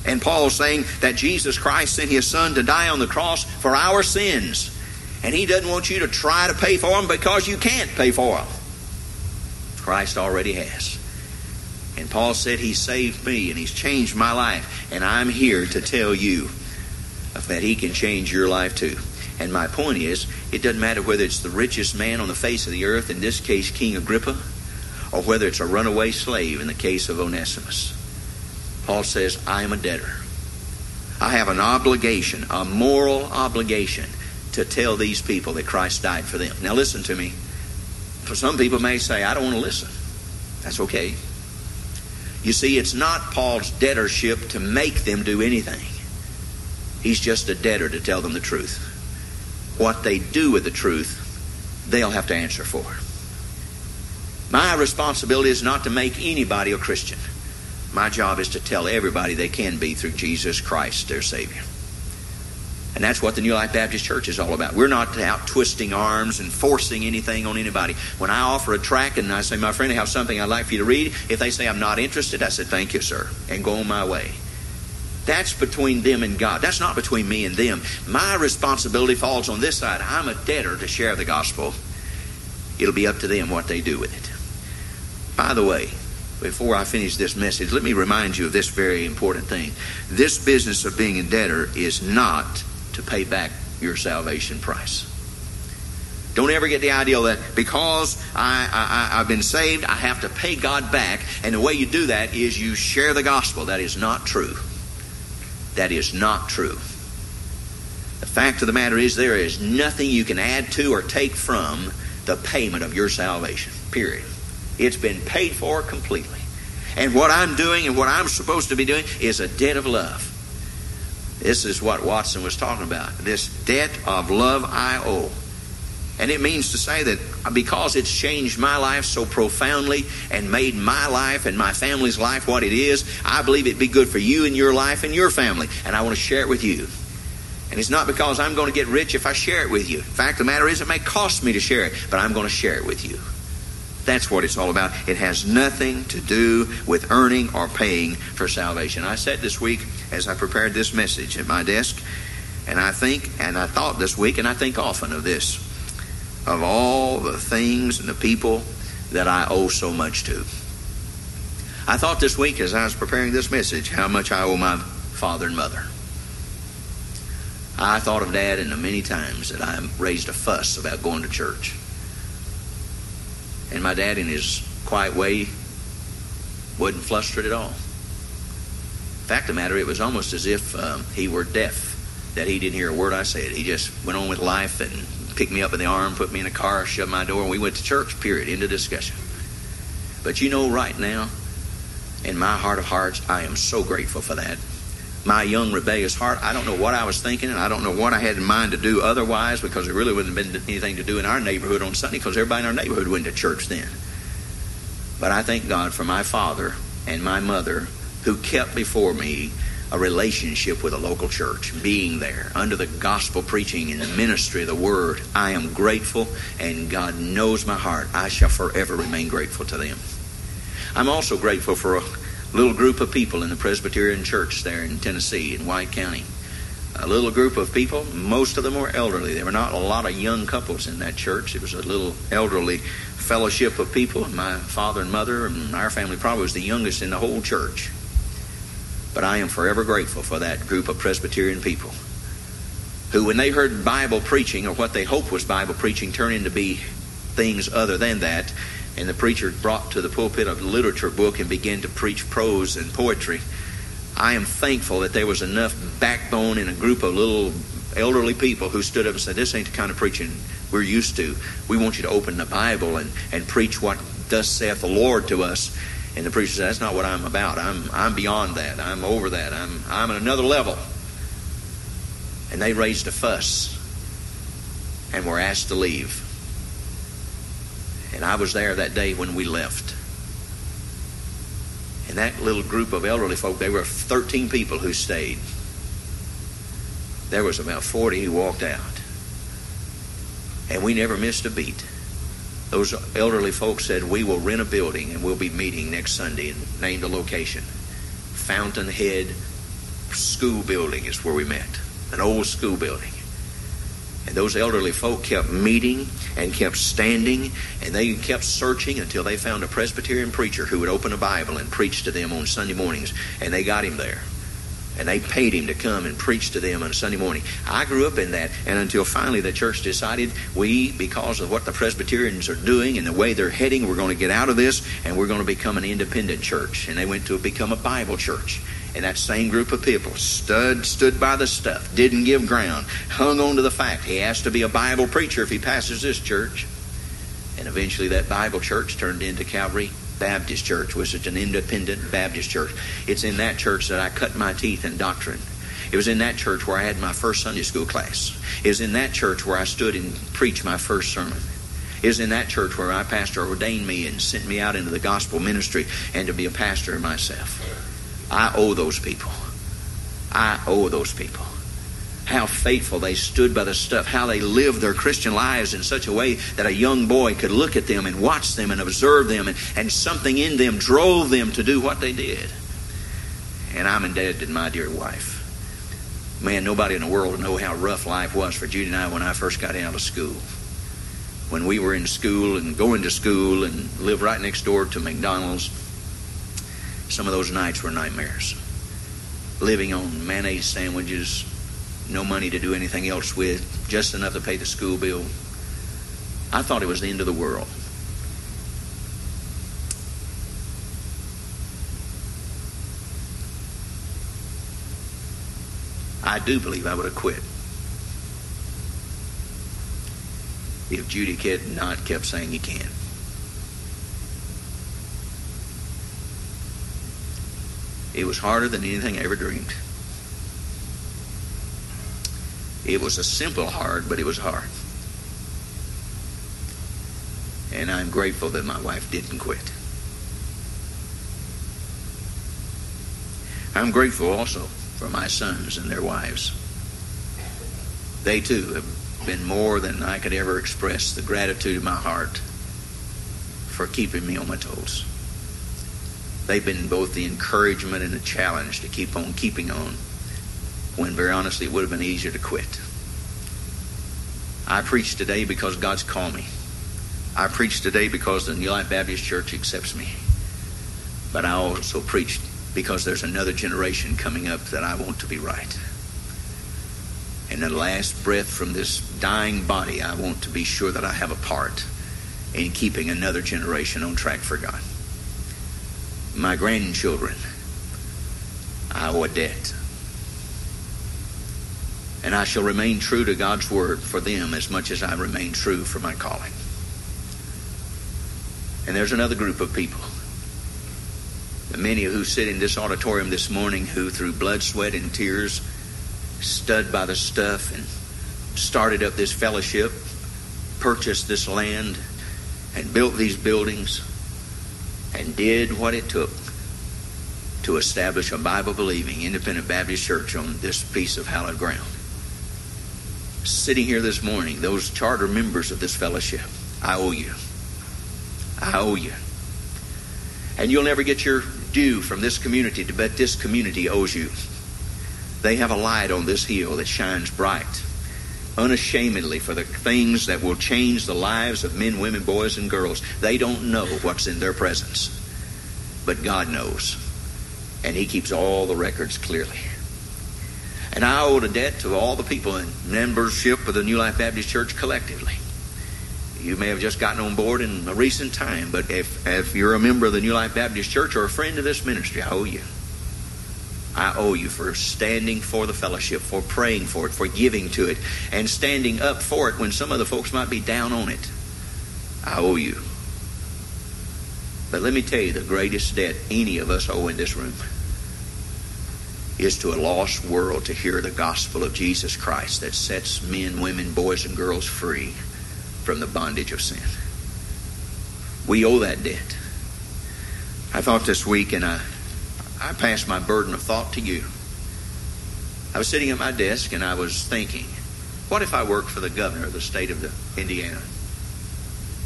And Paul's saying that Jesus Christ sent his son to die on the cross for our sins. And he doesn't want you to try to pay for them because you can't pay for them. Christ already has. And Paul said he saved me and he's changed my life. And I'm here to tell you that he can change your life too. And my point is, it doesn't matter whether it's the richest man on the face of the earth, in this case, King Agrippa, or whether it's a runaway slave in the case of Onesimus. Paul says, I am a debtor. I have an obligation, a moral obligation, to tell these people that Christ died for them. Now, listen to me. For some people may say, I don't want to listen. That's okay. You see, it's not Paul's debtorship to make them do anything. He's just a debtor to tell them the truth what they do with the truth, they'll have to answer for. My responsibility is not to make anybody a Christian. My job is to tell everybody they can be through Jesus Christ, their Savior. And that's what the New Life Baptist Church is all about. We're not out twisting arms and forcing anything on anybody. When I offer a tract and I say, my friend, I have something I'd like for you to read, if they say I'm not interested, I say, thank you, sir, and go on my way. That's between them and God. That's not between me and them. My responsibility falls on this side. I'm a debtor to share the gospel. It'll be up to them what they do with it. By the way, before I finish this message, let me remind you of this very important thing. This business of being a debtor is not to pay back your salvation price. Don't ever get the idea that because I, I, I've been saved, I have to pay God back. And the way you do that is you share the gospel. That is not true. That is not true. The fact of the matter is, there is nothing you can add to or take from the payment of your salvation. Period. It's been paid for completely. And what I'm doing and what I'm supposed to be doing is a debt of love. This is what Watson was talking about. This debt of love I owe. And it means to say that because it's changed my life so profoundly and made my life and my family's life what it is, I believe it'd be good for you and your life and your family. And I want to share it with you. And it's not because I'm going to get rich if I share it with you. In fact, the matter is, it may cost me to share it, but I'm going to share it with you. That's what it's all about. It has nothing to do with earning or paying for salvation. I said this week as I prepared this message at my desk, and I think, and I thought this week, and I think often of this, of all the things and the people that I owe so much to. I thought this week as I was preparing this message how much I owe my father and mother. I thought of Dad and the many times that I raised a fuss about going to church. And my dad, in his quiet way, wasn't flustered at all. Fact of the matter, it was almost as if um, he were deaf, that he didn't hear a word I said. He just went on with life and picked me up in the arm, put me in a car, shut my door, and we went to church, period, End of discussion. But you know, right now, in my heart of hearts, I am so grateful for that my young rebellious heart. I don't know what I was thinking, and I don't know what I had in mind to do otherwise because there really wouldn't have been anything to do in our neighborhood on Sunday because everybody in our neighborhood went to church then. But I thank God for my father and my mother who kept before me a relationship with a local church, being there under the gospel preaching and the ministry of the word. I am grateful, and God knows my heart. I shall forever remain grateful to them. I'm also grateful for a little group of people in the Presbyterian Church there in Tennessee, in White County. A little group of people, most of them were elderly. There were not a lot of young couples in that church. It was a little elderly fellowship of people. My father and mother and our family probably was the youngest in the whole church. But I am forever grateful for that group of Presbyterian people who, when they heard Bible preaching or what they hoped was Bible preaching, turn into be things other than that, and the preacher brought to the pulpit a literature book and began to preach prose and poetry. I am thankful that there was enough backbone in a group of little elderly people who stood up and said, This ain't the kind of preaching we're used to. We want you to open the Bible and, and preach what thus saith the Lord to us. And the preacher said, That's not what I'm about. I'm, I'm beyond that. I'm over that. I'm, I'm at another level. And they raised a fuss and were asked to leave. And I was there that day when we left. And that little group of elderly folk, there were 13 people who stayed. There was about 40 who walked out. And we never missed a beat. Those elderly folks said, We will rent a building and we'll be meeting next Sunday and named a location. Fountainhead School Building is where we met. An old school building. And those elderly folk kept meeting and kept standing and they kept searching until they found a Presbyterian preacher who would open a Bible and preach to them on Sunday mornings. And they got him there. And they paid him to come and preach to them on Sunday morning. I grew up in that, and until finally the church decided we, because of what the Presbyterians are doing and the way they're heading, we're going to get out of this and we're going to become an independent church. And they went to become a Bible church. And that same group of people stood stood by the stuff, didn't give ground, hung on to the fact he has to be a Bible preacher if he passes this church. And eventually that Bible church turned into Calvary Baptist Church, which is an independent Baptist church. It's in that church that I cut my teeth in doctrine. It was in that church where I had my first Sunday school class. It was in that church where I stood and preached my first sermon. is in that church where my pastor ordained me and sent me out into the gospel ministry and to be a pastor myself. I owe those people. I owe those people. How faithful they stood by the stuff, how they lived their Christian lives in such a way that a young boy could look at them and watch them and observe them, and, and something in them drove them to do what they did. And I'm indebted to my dear wife. Man, nobody in the world will know how rough life was for Judy and I when I first got out of school. When we were in school and going to school and lived right next door to McDonald's, some of those nights were nightmares. Living on mayonnaise sandwiches, no money to do anything else with, just enough to pay the school bill. I thought it was the end of the world. I do believe I would have quit if Judy had not kept saying you can. It was harder than anything I ever dreamed. It was a simple hard, but it was hard. And I'm grateful that my wife didn't quit. I'm grateful also for my sons and their wives. They too have been more than I could ever express the gratitude of my heart for keeping me on my toes. They've been both the encouragement and the challenge to keep on keeping on when very honestly it would have been easier to quit. I preach today because God's called me. I preach today because the New Life Baptist Church accepts me. But I also preach because there's another generation coming up that I want to be right. And the last breath from this dying body, I want to be sure that I have a part in keeping another generation on track for God. My grandchildren, I owe a debt. And I shall remain true to God's word for them as much as I remain true for my calling. And there's another group of people, many who sit in this auditorium this morning who, through blood, sweat, and tears, stood by the stuff and started up this fellowship, purchased this land, and built these buildings, and did what it took to establish a Bible believing independent Baptist church on this piece of hallowed ground sitting here this morning, those charter members of this fellowship, I owe you. I owe you. And you'll never get your due from this community, but this community owes you. They have a light on this hill that shines bright, unashamedly for the things that will change the lives of men, women, boys, and girls. They don't know what's in their presence, but God knows. And He keeps all the records clearly. And I owed a debt to all the people in membership of the New Life Baptist Church collectively. You may have just gotten on board in a recent time, but if, if you're a member of the New Life Baptist Church or a friend of this ministry, I owe you. I owe you for standing for the fellowship, for praying for it, for giving to it, and standing up for it when some of the folks might be down on it. I owe you. But let me tell you the greatest debt any of us owe in this room is to a lost world to hear the gospel of Jesus Christ that sets men, women, boys, and girls free from the bondage of sin. We owe that debt. I thought this week, and I, I passed my burden of thought to you. I was sitting at my desk and I was thinking, what if I worked for the governor of the state of the Indiana?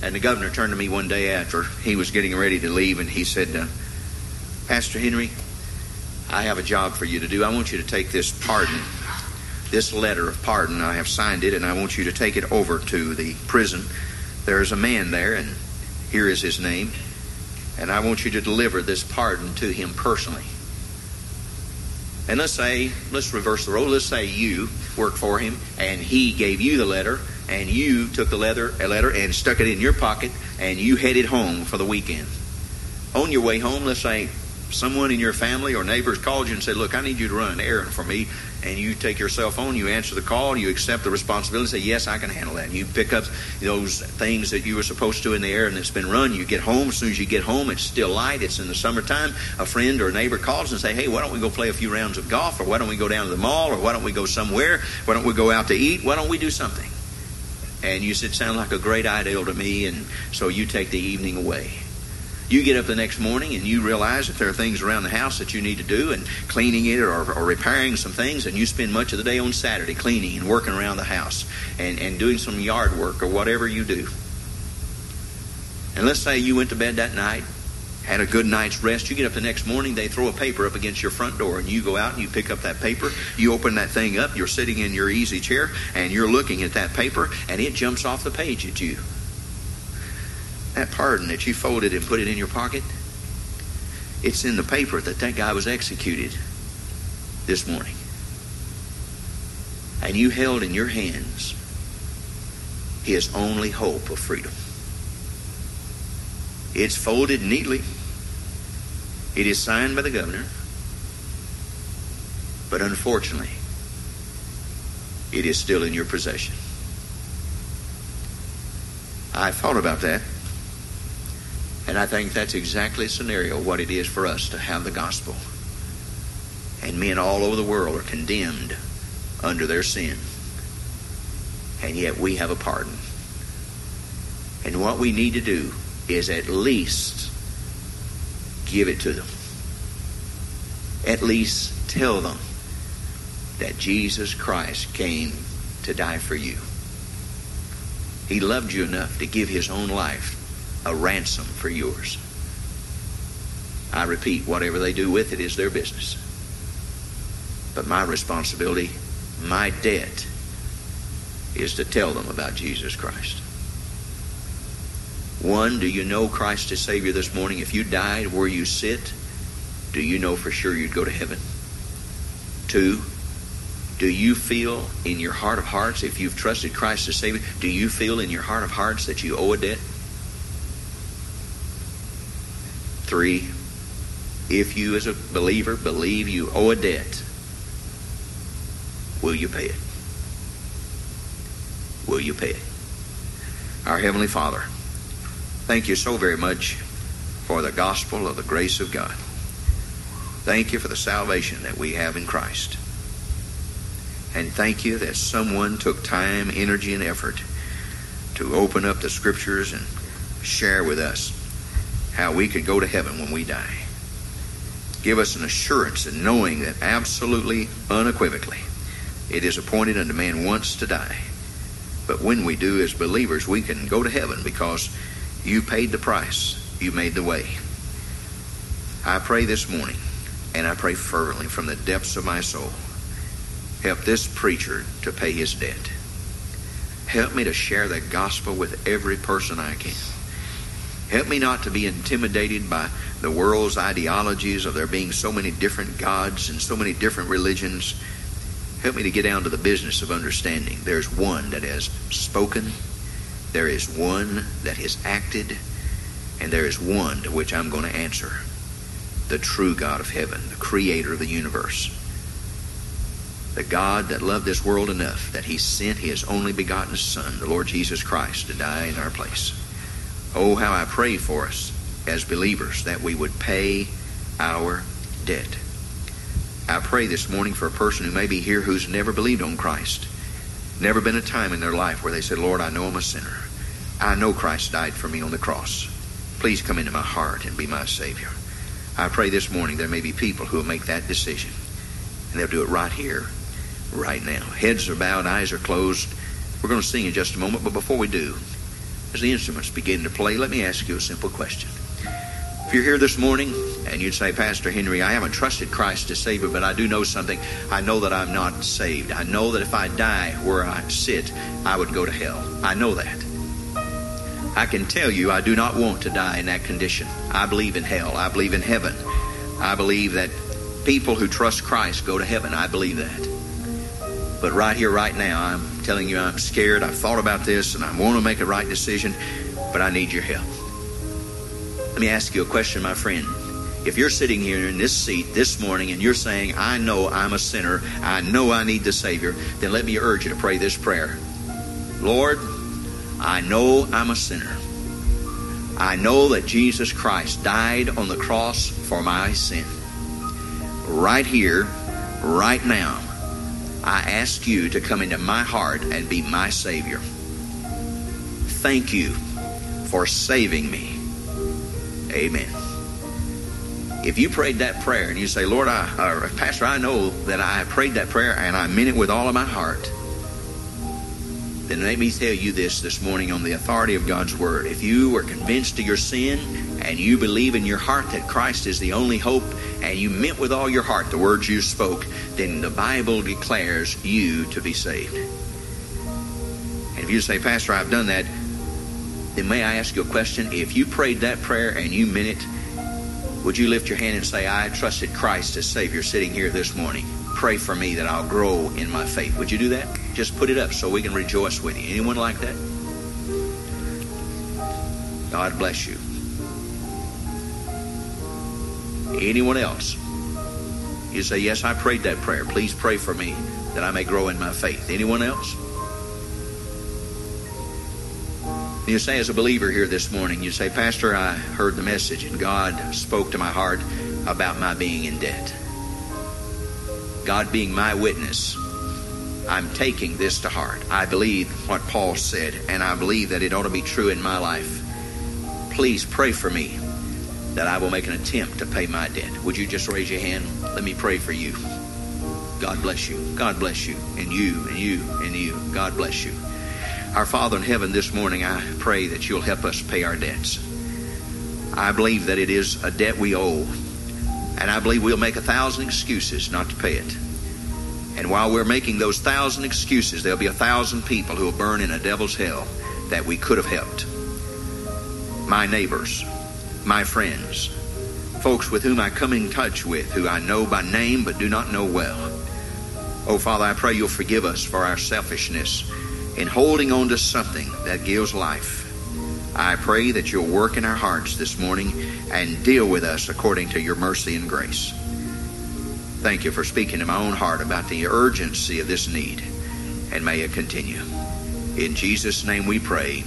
And the governor turned to me one day after he was getting ready to leave and he said, uh, Pastor Henry, I have a job for you to do. I want you to take this pardon, this letter of pardon. I have signed it, and I want you to take it over to the prison. There is a man there, and here is his name. And I want you to deliver this pardon to him personally. And let's say, let's reverse the role. Let's say you worked for him, and he gave you the letter, and you took the letter, a letter and stuck it in your pocket, and you headed home for the weekend. On your way home, let's say someone in your family or neighbors called you and said, Look, I need you to run an errand for me, and you take your cell phone, you answer the call, you accept the responsibility, say, Yes, I can handle that. And you pick up those things that you were supposed to in the errand it's been run. You get home. As soon as you get home, it's still light, it's in the summertime. A friend or a neighbor calls and say, Hey, why don't we go play a few rounds of golf, or why don't we go down to the mall, or why don't we go somewhere? Why don't we go out to eat? Why don't we do something? And you said, sound like a great ideal to me, and so you take the evening away. You get up the next morning and you realize that there are things around the house that you need to do and cleaning it or, or repairing some things, and you spend much of the day on Saturday cleaning and working around the house and, and doing some yard work or whatever you do. And let's say you went to bed that night had a good night's rest. You get up the next morning, they throw a paper up against your front door, and you go out and you pick up that paper. You open that thing up, you're sitting in your easy chair, and you're looking at that paper, and it jumps off the page at you. That pardon that you folded and put it in your pocket, it's in the paper that that guy was executed this morning. And you held in your hands his only hope of freedom. It's folded neatly. It is signed by the governor. But unfortunately, it is still in your possession. I thought about that. And I think that's exactly a scenario what it is for us to have the gospel. And men all over the world are condemned under their sin. And yet we have a pardon. And what we need to do is at least give it to them. At least tell them that Jesus Christ came to die for you. He loved you enough to give his own life a ransom for yours. I repeat, whatever they do with it is their business. But my responsibility, my debt, is to tell them about Jesus Christ. One, do you know Christ as Savior this morning? If you died where you sit, do you know for sure you'd go to heaven? Two, do you feel in your heart of hearts, if you've trusted Christ as Savior, do you feel in your heart of hearts that you owe a debt? Three, if you as a believer believe you owe a debt, will you pay it? Will you pay it? Our Heavenly Father, Thank you so very much for the gospel of the grace of God. Thank you for the salvation that we have in Christ. And thank you that someone took time, energy, and effort to open up the scriptures and share with us how we could go to heaven when we die. Give us an assurance in knowing that absolutely, unequivocally, it is appointed unto man once to die. But when we do as believers, we can go to heaven because you paid the price. You made the way. I pray this morning, and I pray fervently from the depths of my soul, help this preacher to pay his debt. Help me to share the gospel with every person I can. Help me not to be intimidated by the world's ideologies of there being so many different gods and so many different religions. Help me to get down to the business of understanding. There's one that has spoken there is one that has acted, and there is one to which I'm going to answer the true God of heaven, the creator of the universe. The God that loved this world enough that he sent his only begotten Son, the Lord Jesus Christ, to die in our place. Oh, how I pray for us as believers that we would pay our debt. I pray this morning for a person who may be here who's never believed on Christ. Never been a time in their life where they said, Lord, I know I'm a sinner. I know Christ died for me on the cross. Please come into my heart and be my Savior. I pray this morning there may be people who will make that decision. And they'll do it right here, right now. Heads are bowed, eyes are closed. We're going to sing in just a moment, but before we do, as the instruments begin to play, let me ask you a simple question. If you're here this morning and you'd say, Pastor Henry, I haven't trusted Christ as Savior, but I do know something. I know that I'm not saved. I know that if I die where I sit, I would go to hell. I know that. I can tell you I do not want to die in that condition. I believe in hell. I believe in heaven. I believe that people who trust Christ go to heaven. I believe that. But right here, right now, I'm telling you I'm scared. I've thought about this and I want to make a right decision, but I need your help. Let me ask you a question, my friend. If you're sitting here in this seat this morning and you're saying, I know I'm a sinner, I know I need the Savior, then let me urge you to pray this prayer Lord, I know I'm a sinner. I know that Jesus Christ died on the cross for my sin. Right here, right now, I ask you to come into my heart and be my Savior. thank you for saving me. Amen. If you prayed that prayer and you say, Lord, I, uh, Pastor, I know that I prayed that prayer and I meant it with all of my heart, then let me tell you this this morning on the authority of God's Word. If you are convinced of your sin and you believe in your heart that Christ is the only hope and you meant with all your heart the words you spoke, then the Bible declares you to be saved. And if you say, Pastor, I've done that, then may I ask you a question? If you prayed that prayer and you meant it, would you lift your hand and say, I trusted Christ as Savior sitting here this morning? Pray for me that I'll grow in my faith. Would you do that? Just put it up so we can rejoice with you. Anyone like that? God bless you. Anyone else? You say, Yes, I prayed that prayer. Please pray for me that I may grow in my faith. Anyone else? You say, as a believer here this morning, you say, Pastor, I heard the message and God spoke to my heart about my being in debt. God being my witness, I'm taking this to heart. I believe what Paul said, and I believe that it ought to be true in my life. Please pray for me that I will make an attempt to pay my debt. Would you just raise your hand? Let me pray for you. God bless you. God bless you. And you, and you, and you. God bless you. Our Father in heaven, this morning I pray that you'll help us pay our debts. I believe that it is a debt we owe, and I believe we'll make a thousand excuses not to pay it. And while we're making those thousand excuses, there'll be a thousand people who will burn in a devil's hell that we could have helped. My neighbors, my friends, folks with whom I come in touch with, who I know by name but do not know well. Oh, Father, I pray you'll forgive us for our selfishness in holding on to something that gives life. I pray that you'll work in our hearts this morning and deal with us according to your mercy and grace. Thank you for speaking to my own heart about the urgency of this need, and may it continue. In Jesus' name we pray.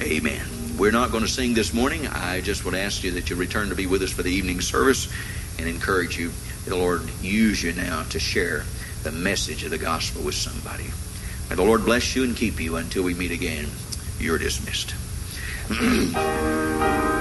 Amen. We're not going to sing this morning. I just would ask you that you return to be with us for the evening service and encourage you. The Lord use you now to share the message of the gospel with somebody. May the Lord bless you and keep you until we meet again. You're dismissed.